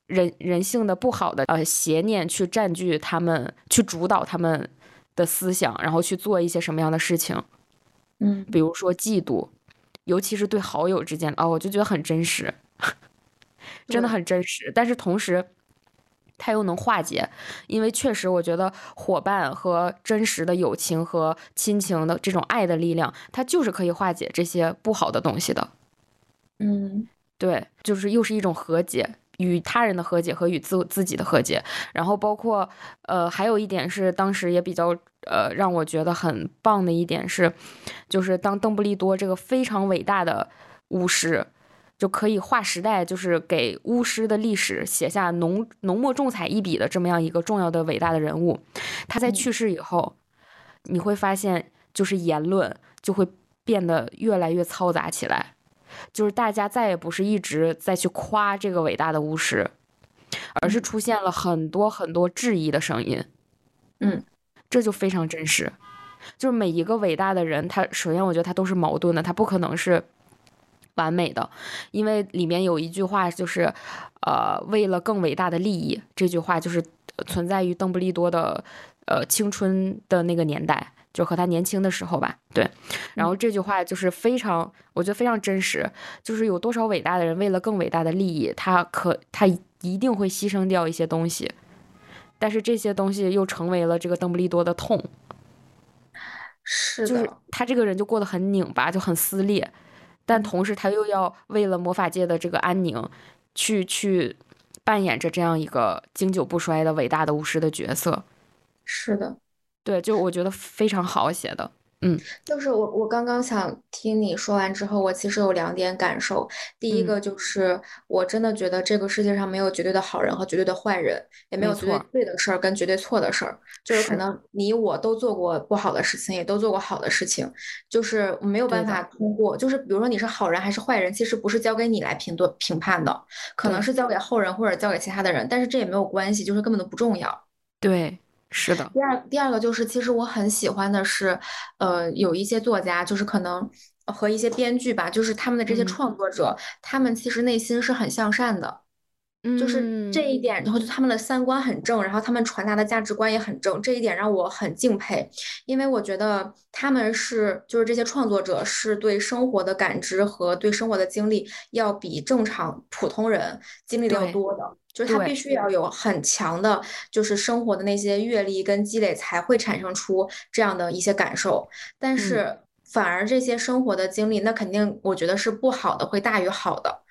人人性的不好的呃邪念去占据他们，去主导他们的思想，然后去做一些什么样的事情，嗯，比如说嫉妒，尤其是对好友之间，哦，我就觉得很真实。真的很真实，但是同时，它又能化解，因为确实我觉得伙伴和真实的友情和亲情的这种爱的力量，它就是可以化解这些不好的东西的。嗯，对，就是又是一种和解，与他人的和解和与自自己的和解。然后包括呃，还有一点是当时也比较呃让我觉得很棒的一点是，就是当邓布利多这个非常伟大的巫师。就可以划时代，就是给巫师的历史写下浓浓墨重彩一笔的这么样一个重要的伟大的人物。他在去世以后，你会发现，就是言论就会变得越来越嘈杂起来，就是大家再也不是一直在去夸这个伟大的巫师，而是出现了很多很多质疑的声音。嗯，这就非常真实。就是每一个伟大的人，他首先我觉得他都是矛盾的，他不可能是。完美的，因为里面有一句话就是，呃，为了更伟大的利益。这句话就是存在于邓布利多的，呃，青春的那个年代，就和他年轻的时候吧。对，然后这句话就是非常，我觉得非常真实。就是有多少伟大的人为了更伟大的利益，他可他一定会牺牲掉一些东西，但是这些东西又成为了这个邓布利多的痛。是的，就是他这个人就过得很拧巴，就很撕裂。但同时，他又要为了魔法界的这个安宁，去去扮演着这样一个经久不衰的伟大的巫师的角色。是的，对，就我觉得非常好写的。嗯，就是我我刚刚想听你说完之后，我其实有两点感受。第一个就是我真的觉得这个世界上没有绝对的好人和绝对的坏人，也没有绝对对的事儿跟绝对错的事儿。就是可能你我都做过不好的事情，也都做过好的事情，就是没有办法通过。就是比如说你是好人还是坏人，其实不是交给你来评断评判的，可能是交给后人或者交给其他的人，但是这也没有关系，就是根本都不重要。对。是的，第二第二个就是，其实我很喜欢的是，呃，有一些作家，就是可能和一些编剧吧，就是他们的这些创作者，他们其实内心是很向善的。就是这一点，然后就他们的三观很正，然后他们传达的价值观也很正，这一点让我很敬佩，因为我觉得他们是就是这些创作者是对生活的感知和对生活的经历要比正常普通人经历的要多的，就是他必须要有很强的，就是生活的那些阅历跟积累才会产生出这样的一些感受，但是反而这些生活的经历，那肯定我觉得是不好的会大于好的，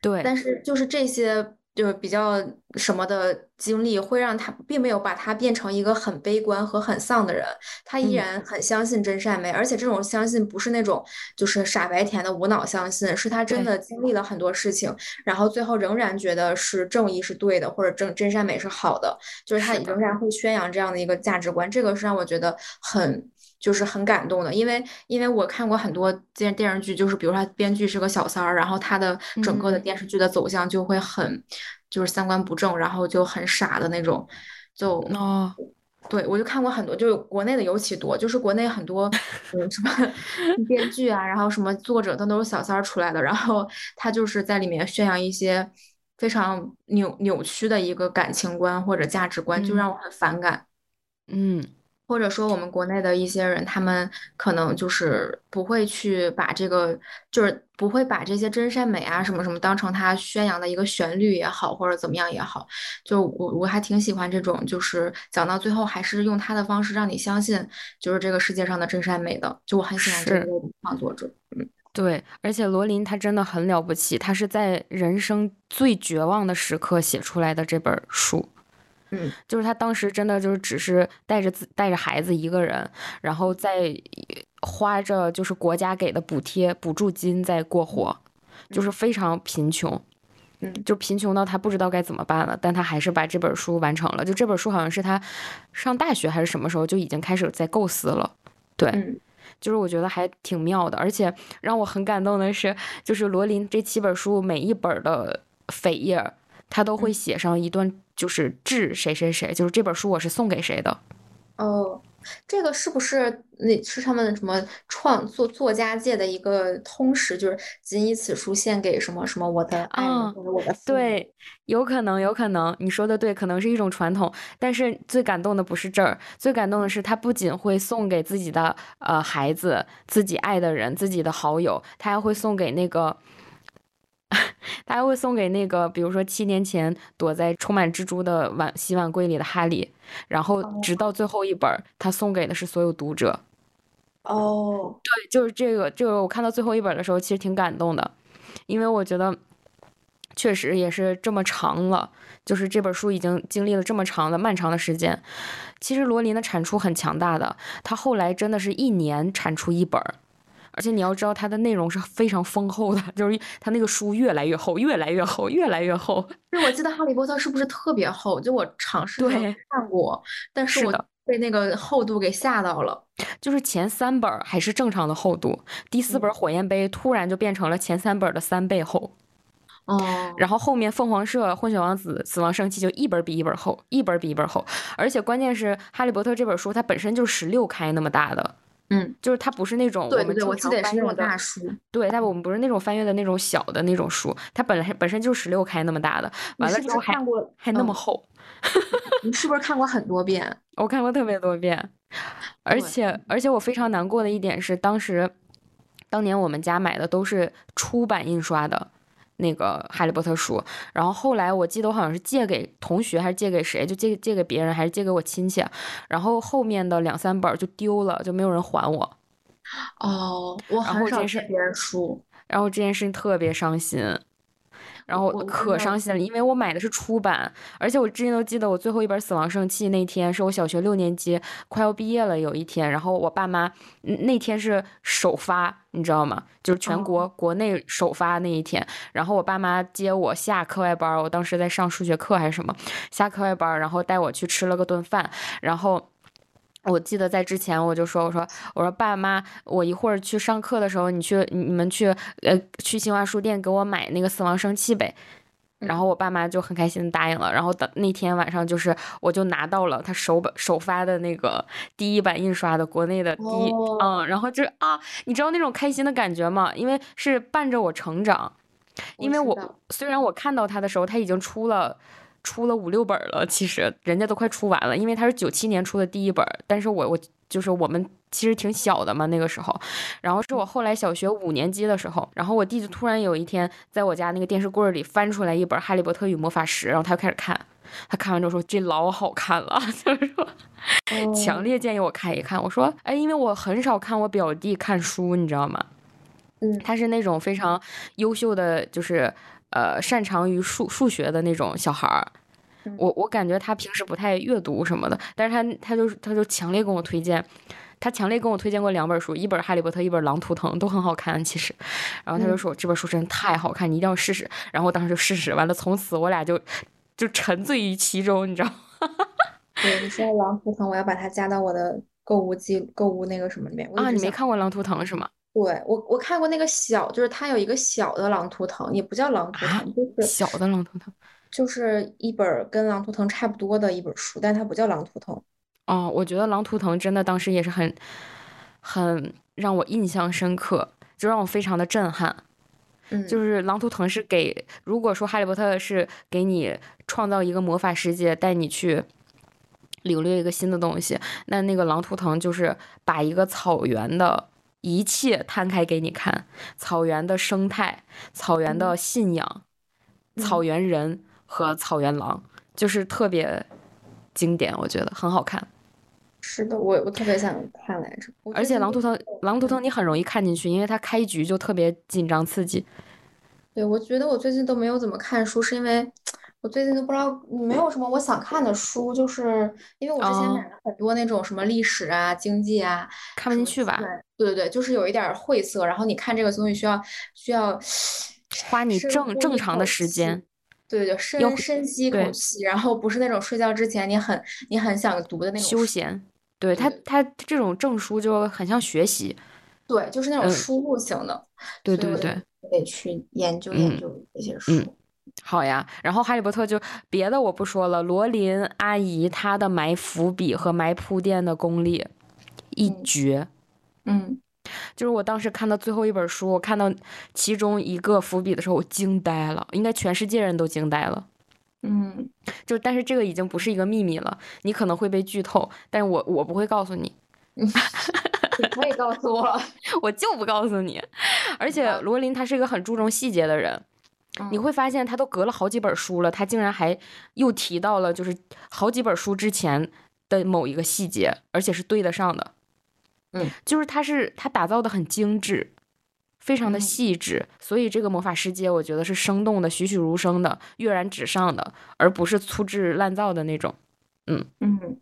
对，但是就是这些。就是比较什么的经历，会让他并没有把他变成一个很悲观和很丧的人，他依然很相信真善美，而且这种相信不是那种就是傻白甜的无脑相信，是他真的经历了很多事情，然后最后仍然觉得是正义是对的，或者真真善美是好的，就是他仍然会宣扬这样的一个价值观，这个是让我觉得很。就是很感动的，因为因为我看过很多电电视剧，就是比如说编剧是个小三儿，然后他的整个的电视剧的走向就会很，就是三观不正，然后就很傻的那种，就哦，对我就看过很多，就是国内的尤其多，就是国内很多嗯 <laughs> 什么编剧啊，然后什么作者他都是小三儿出来的，然后他就是在里面宣扬一些非常扭扭曲的一个感情观或者价值观，就让我很反感，嗯。或者说，我们国内的一些人，他们可能就是不会去把这个，就是不会把这些真善美啊什么什么当成他宣扬的一个旋律也好，或者怎么样也好。就我我还挺喜欢这种，就是讲到最后还是用他的方式让你相信，就是这个世界上的真善美的。就我很喜欢这个创作者。嗯，对，而且罗琳她真的很了不起，她是在人生最绝望的时刻写出来的这本书。嗯，就是他当时真的就是只是带着自带着孩子一个人，然后在花着就是国家给的补贴补助金在过活，就是非常贫穷，嗯，就贫穷到他不知道该怎么办了，但他还是把这本书完成了。就这本书好像是他上大学还是什么时候就已经开始在构思了，对，就是我觉得还挺妙的，而且让我很感动的是，就是罗琳这七本书每一本的扉页，他都会写上一段。就是致谁谁谁，就是这本书我是送给谁的。哦，这个是不是那是他们什么创作作家界的一个通识？就是仅以此书献给什么什么我的爱人或者我的对，有可能，有可能你说的对，可能是一种传统。但是最感动的不是这儿，最感动的是他不仅会送给自己的呃孩子、自己爱的人、自己的好友，他还会送给那个。<laughs> 大家会送给那个，比如说七年前躲在充满蜘蛛的碗洗碗柜里的哈利，然后直到最后一本，他送给的是所有读者。哦，对，就是这个，这个我看到最后一本的时候，其实挺感动的，因为我觉得确实也是这么长了，就是这本书已经经历了这么长的漫长的时间。其实罗琳的产出很强大的，他后来真的是一年产出一本。而且你要知道，它的内容是非常丰厚的，<laughs> 就是它那个书越来越厚，越来越厚，越来越厚。是我记得《哈利波特》是不是特别厚？就我尝试看过，但是我被那个厚度给吓到了。就是前三本还是正常的厚度，第四本《火焰杯》突然就变成了前三本的三倍厚。哦。然后后面《凤凰社》《混血王子》《死亡圣器》就一本比一本厚，一本比一本厚。而且关键是《哈利波特》这本书它本身就十六开那么大的。嗯，就是它不是那种我们我记得是那种大书，对，但我们不是那种翻阅的那种小的那种书，它本来本身就十六开那么大的，完了之后还还那么厚，<laughs> 你是不是看过很多遍？<laughs> 我看过特别多遍，而且而且我非常难过的一点是，当时当年我们家买的都是出版印刷的。那个哈利波特书，然后后来我记得我好像是借给同学还是借给谁，就借借给别人还是借给我亲戚，然后后面的两三本就丢了，就没有人还我。哦，我很少借别人书，然后这件事情特别伤心。然后可伤心了，因为我买的是出版，而且我至今都记得我最后一本《死亡圣器》那天是我小学六年级快要毕业了有一天，然后我爸妈那天是首发，你知道吗？就是全国国内首发那一天，然后我爸妈接我下课外班，我当时在上数学课还是什么，下课外班，然后带我去吃了个顿饭，然后。我记得在之前我就说，我说我说爸妈，我一会儿去上课的时候，你去你们去呃去新华书店给我买那个死亡生气呗，然后我爸妈就很开心的答应了，然后等那天晚上就是我就拿到了他首本首发的那个第一版印刷的国内的第一嗯，然后就啊，你知道那种开心的感觉吗？因为是伴着我成长，因为我虽然我看到他的时候他已经出了。出了五六本了，其实人家都快出完了，因为他是九七年出的第一本，但是我我就是我们其实挺小的嘛那个时候，然后是我后来小学五年级的时候，然后我弟就突然有一天在我家那个电视柜里翻出来一本《哈利波特与魔法石》，然后他就开始看，他看完之后说这老好看了，<laughs> 就是说强烈建议我看一看。我说哎，因为我很少看我表弟看书，你知道吗？嗯，他是那种非常优秀的，就是。呃，擅长于数数学的那种小孩儿，我我感觉他平时不太阅读什么的，但是他他就是他就强烈跟我推荐，他强烈跟我推荐过两本书，一本《哈利波特》，一本《狼图腾》，都很好看其实，然后他就说这本书真的太好看，你一定要试试，然后我当时就试试，完了从此我俩就就沉醉于其中，你知道吗？<laughs> 对，你说《狼图腾》，我要把它加到我的购物记购物那个什么里面啊，你没看过《狼图腾》是吗？对我，我看过那个小，就是它有一个小的狼图腾，也不叫狼图腾，就是小的狼图腾，就是一本跟狼图腾差不多的一本书，但它不叫狼图腾。哦，我觉得狼图腾真的当时也是很，很让我印象深刻，就让我非常的震撼。嗯，就是狼图腾是给，如果说哈利波特是给你创造一个魔法世界，带你去领略一个新的东西，那那个狼图腾就是把一个草原的。一切摊开给你看，草原的生态，草原的信仰，草原人和草原狼，就是特别经典，我觉得很好看。是的，我我特别想看来着。而且狼图腾，狼图腾你很容易看进去，因为它开局就特别紧张刺激。对，我觉得我最近都没有怎么看书，是因为。我最近都不知道没有什么我想看的书，就是因为我之前买了很多那种什么历史啊、经济啊，看不进去吧？对对对，就是有一点晦涩。然后你看这个东西需要需要花你正正常的时间，对对对，深深吸一口气，然后不是那种睡觉之前你很你很想读的那种休闲。对他他这种证书就很像学习，对，就是那种输入型的。对对对，得去研究研究这些书。好呀，然后哈利波特就别的我不说了，罗琳阿姨她的埋伏笔和埋铺垫的功力一绝，嗯，就是我当时看到最后一本书，我看到其中一个伏笔的时候，我惊呆了，应该全世界人都惊呆了，嗯，就但是这个已经不是一个秘密了，你可能会被剧透，但是我我不会告诉你，<laughs> 你不会告诉我，<laughs> 我就不告诉你，而且罗琳她是一个很注重细节的人。你会发现他都隔了好几本书了，他竟然还又提到了就是好几本书之前的某一个细节，而且是对得上的。嗯，就是他是他打造的很精致，非常的细致，所以这个魔法世界我觉得是生动的、栩栩如生的、跃然纸上的，而不是粗制滥造的那种。嗯嗯，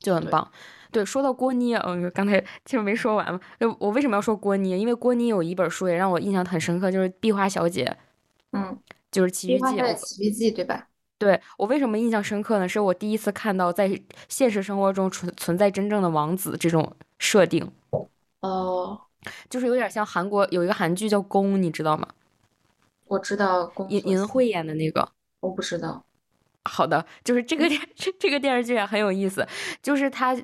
就很棒。对，说到郭妮，嗯，刚才其实没说完嘛。我为什么要说郭妮？因为郭妮有一本书也让我印象很深刻，就是《壁花小姐》。嗯，就是《奇遇记》。奇遇记对吧？对我为什么印象深刻呢？是我第一次看到在现实生活中存存在真正的王子这种设定。哦，就是有点像韩国有一个韩剧叫《宫》，你知道吗？我知道，尹尹慧演的那个。我不知道。好的，就是这个电 <laughs> 这这个电视剧也很有意思，就是他。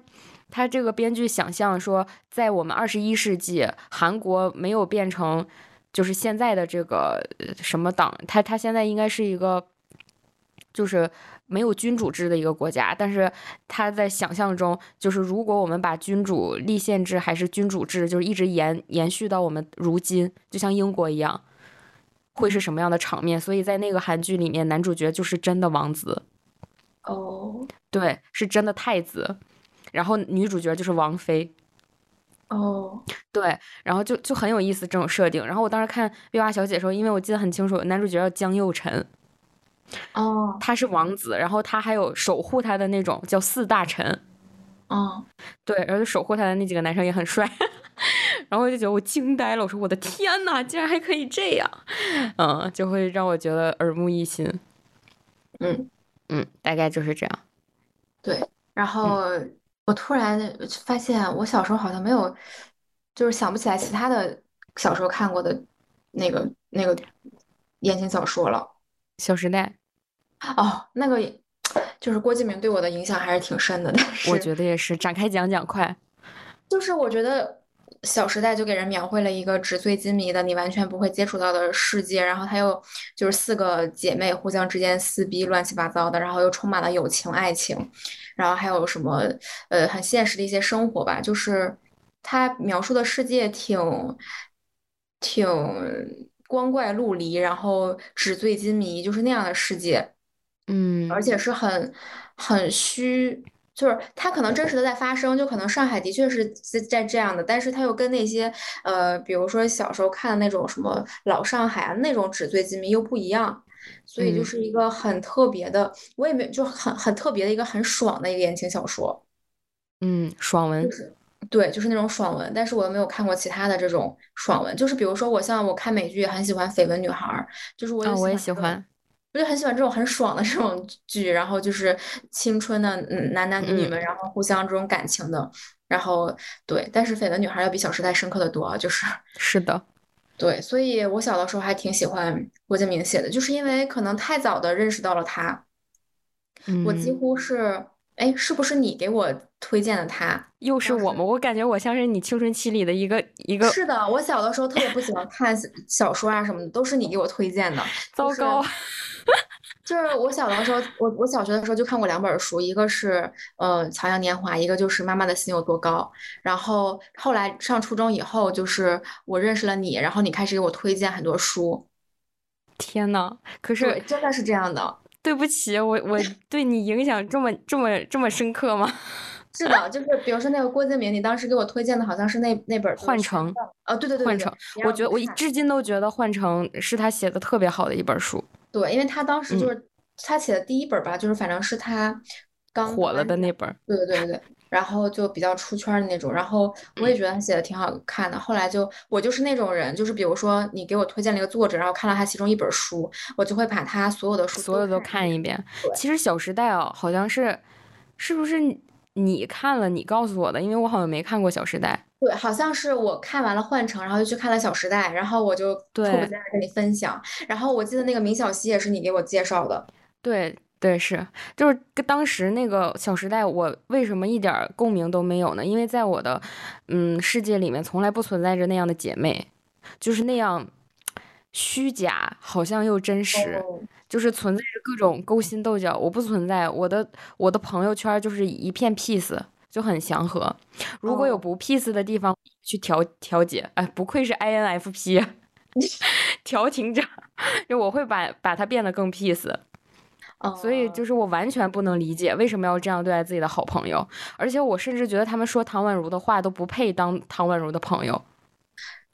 他这个编剧想象说，在我们二十一世纪，韩国没有变成就是现在的这个什么党，他他现在应该是一个就是没有君主制的一个国家。但是他在想象中，就是如果我们把君主立宪制还是君主制，就是一直延延续到我们如今，就像英国一样，会是什么样的场面？所以在那个韩剧里面，男主角就是真的王子。哦，对，是真的太子。然后女主角就是王菲，哦，对，然后就就很有意思这种设定。然后我当时看《月华小姐》的时候，因为我记得很清楚，男主角叫江佑辰，哦，他是王子，然后他还有守护他的那种叫四大臣，哦，对，然后守护他的那几个男生也很帅，<laughs> 然后我就觉得我惊呆了，我说我的天呐，竟然还可以这样，嗯，就会让我觉得耳目一新，嗯。嗯，大概就是这样，对，然后。我突然发现，我小时候好像没有，就是想不起来其他的小时候看过的那个那个言情小说了，《小时代》。哦，那个就是郭敬明对我的影响还是挺深的。但是我觉得也是，展开讲讲快。就是我觉得。《小时代》就给人描绘了一个纸醉金迷的你完全不会接触到的世界，然后它又就是四个姐妹互相之间撕逼乱七八糟的，然后又充满了友情爱情，然后还有什么呃很现实的一些生活吧，就是它描述的世界挺挺光怪陆离，然后纸醉金迷，就是那样的世界，嗯，而且是很很虚。就是它可能真实的在发生，就可能上海的确是在在这样的，但是它又跟那些呃，比如说小时候看的那种什么老上海啊那种纸醉金迷又不一样，所以就是一个很特别的，我也没就很很特别的一个很爽的一个言情小说，嗯，爽文，对，就是那种爽文，但是我又没有看过其他的这种爽文，就是比如说我像我看美剧也很喜欢绯闻女孩，就是我我也喜欢。我就很喜欢这种很爽的这种剧，然后就是青春的男男女女们，然后互相这种感情的，然后对，但是绯闻女孩要比小时代深刻的多，就是是的，<laughs> 对，所以我小的时候还挺喜欢郭敬明写的，就是因为可能太早的认识到了他，我几乎是，哎，是不是你给我推荐的他？又是我吗？我感觉我像是你青春期里的一个一个。是的，我小的时候特别不喜欢看小说啊什么的，都是你给我推荐的，<laughs> 糟糕。就是 <laughs> 我小的时候，我我小学的时候就看过两本书，一个是呃《朝阳年华》，一个就是《妈妈的心有多高》。然后后来上初中以后，就是我认识了你，然后你开始给我推荐很多书。天呐，可是真的是这样的。<laughs> 对不起，我我 <laughs> 对你影响这么这么这么深刻吗？是的，就是比如说那个郭敬明，你当时给我推荐的好像是那那本《幻城》啊，对对对，《幻城》。我觉得我至今都觉得《幻城》是他写的特别好的一本书。对，因为他当时就是他写的第一本吧，就是反正是他刚火了的那本。对对对对，然后就比较出圈的那种。然后我也觉得他写的挺好看的。后来就我就是那种人，就是比如说你给我推荐了一个作者，然后看了他其中一本书，我就会把他所有的书所有都看一遍。其实《小时代》哦，好像是是不是？你看了，你告诉我的，因为我好像没看过《小时代》。对，好像是我看完了《幻城》，然后又去看了《小时代》，然后我就迫不及待跟你分享。然后我记得那个明晓溪也是你给我介绍的。对对是，就是当时那个《小时代》，我为什么一点共鸣都没有呢？因为在我的嗯世界里面，从来不存在着那样的姐妹，就是那样虚假，好像又真实。就是存在着各种勾心斗角，我不存在，我的我的朋友圈就是一片 peace，就很祥和。如果有不 peace 的地方，去调调解。哎，不愧是 INFP，<laughs> 调停者，就我会把把他变得更 peace。所以就是我完全不能理解为什么要这样对待自己的好朋友，而且我甚至觉得他们说唐宛如的话都不配当唐宛如的朋友。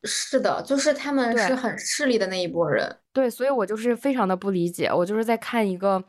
是的，就是他们是很势利的那一波人。对，所以我就是非常的不理解，我就是在看一个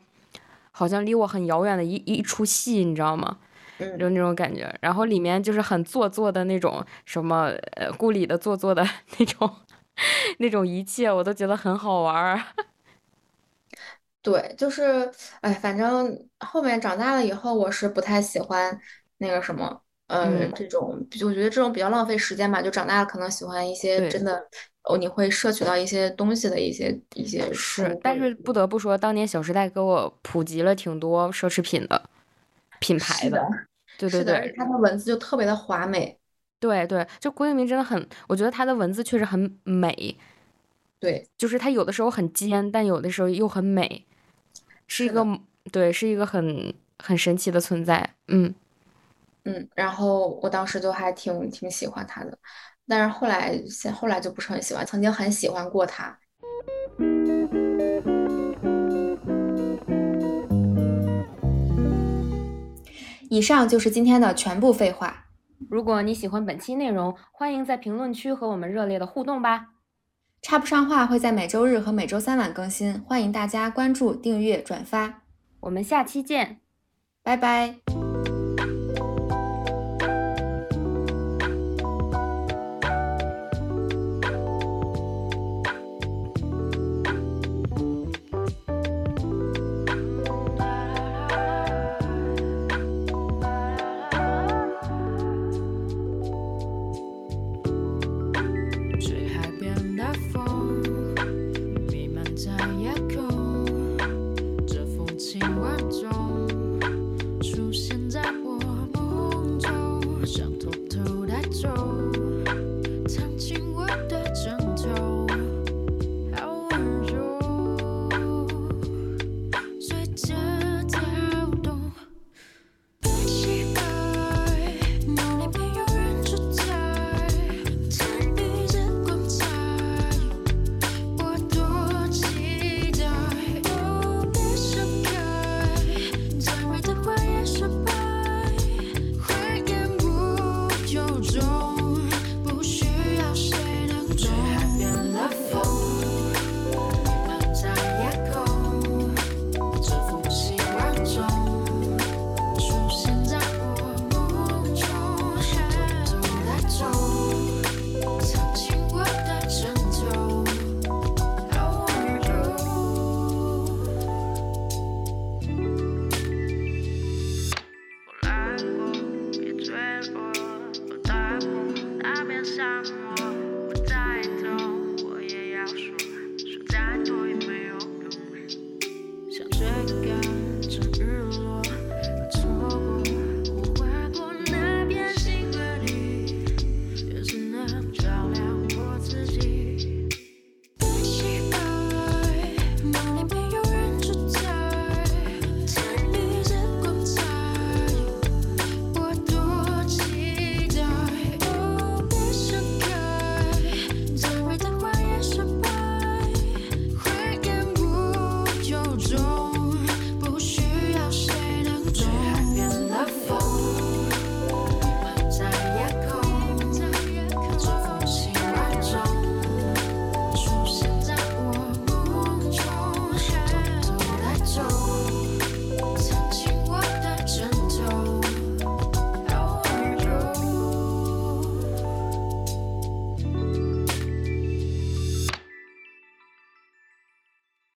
好像离我很遥远的一一出戏，你知道吗？嗯，就那种感觉。然后里面就是很做作的那种什么呃，顾里的做作的 <laughs> 那种 <laughs> 那种一切，我都觉得很好玩儿。<laughs> 对，就是，哎，反正后面长大了以后，我是不太喜欢那个什么，嗯，这种，我觉得这种比较浪费时间吧。就长大了，可能喜欢一些真的，哦，你会摄取到一些东西的一些一些是。但是不得不说，当年《小时代》给我普及了挺多奢侈品的品牌的，对对对，他的文字就特别的华美。对对，就郭敬明真的很，我觉得他的文字确实很美。对，就是他有的时候很尖，但有的时候又很美。是一个对，是一个很很神奇的存在，嗯嗯，然后我当时就还挺挺喜欢他的，但是后来现后来就不是很喜欢，曾经很喜欢过他。以上就是今天的全部废话。如果你喜欢本期内容，欢迎在评论区和我们热烈的互动吧。插不上话会在每周日和每周三晚更新，欢迎大家关注、订阅、转发。我们下期见，拜拜。